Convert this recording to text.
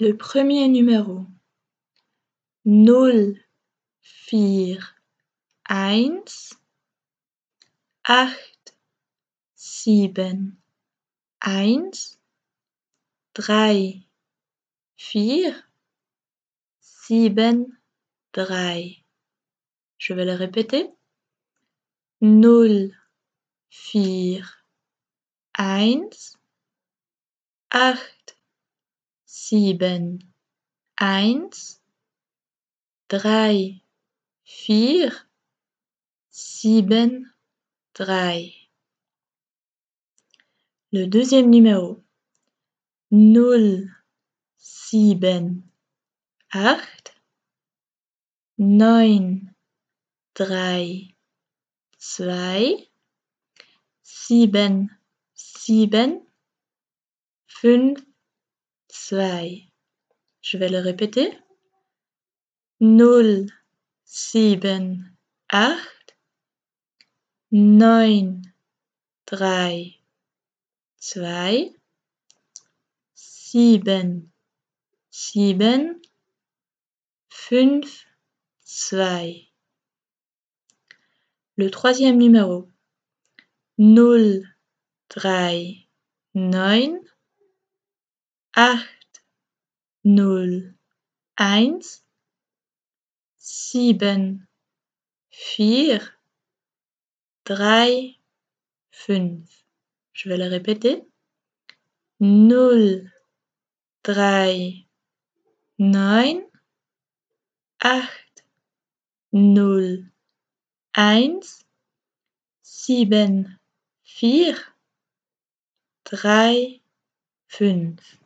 Le premier numéro null vier eins acht sieben eins drei vier sieben drei. Je vais le répéter. Null vier eins acht sieben. Eins drei vier sieben drei. Le deuxième numéro. Null sieben. Acht neun drei zwei. Sieben sieben. Fünf zwei. Je vais le répéter. Null sieben acht neun drei zwei sieben sieben fünf zwei. Le troisième numéro null drei neun acht null eins sieben vier drei fünf. Je vais le répéter. Null drei neun acht null eins sieben vier drei fünf.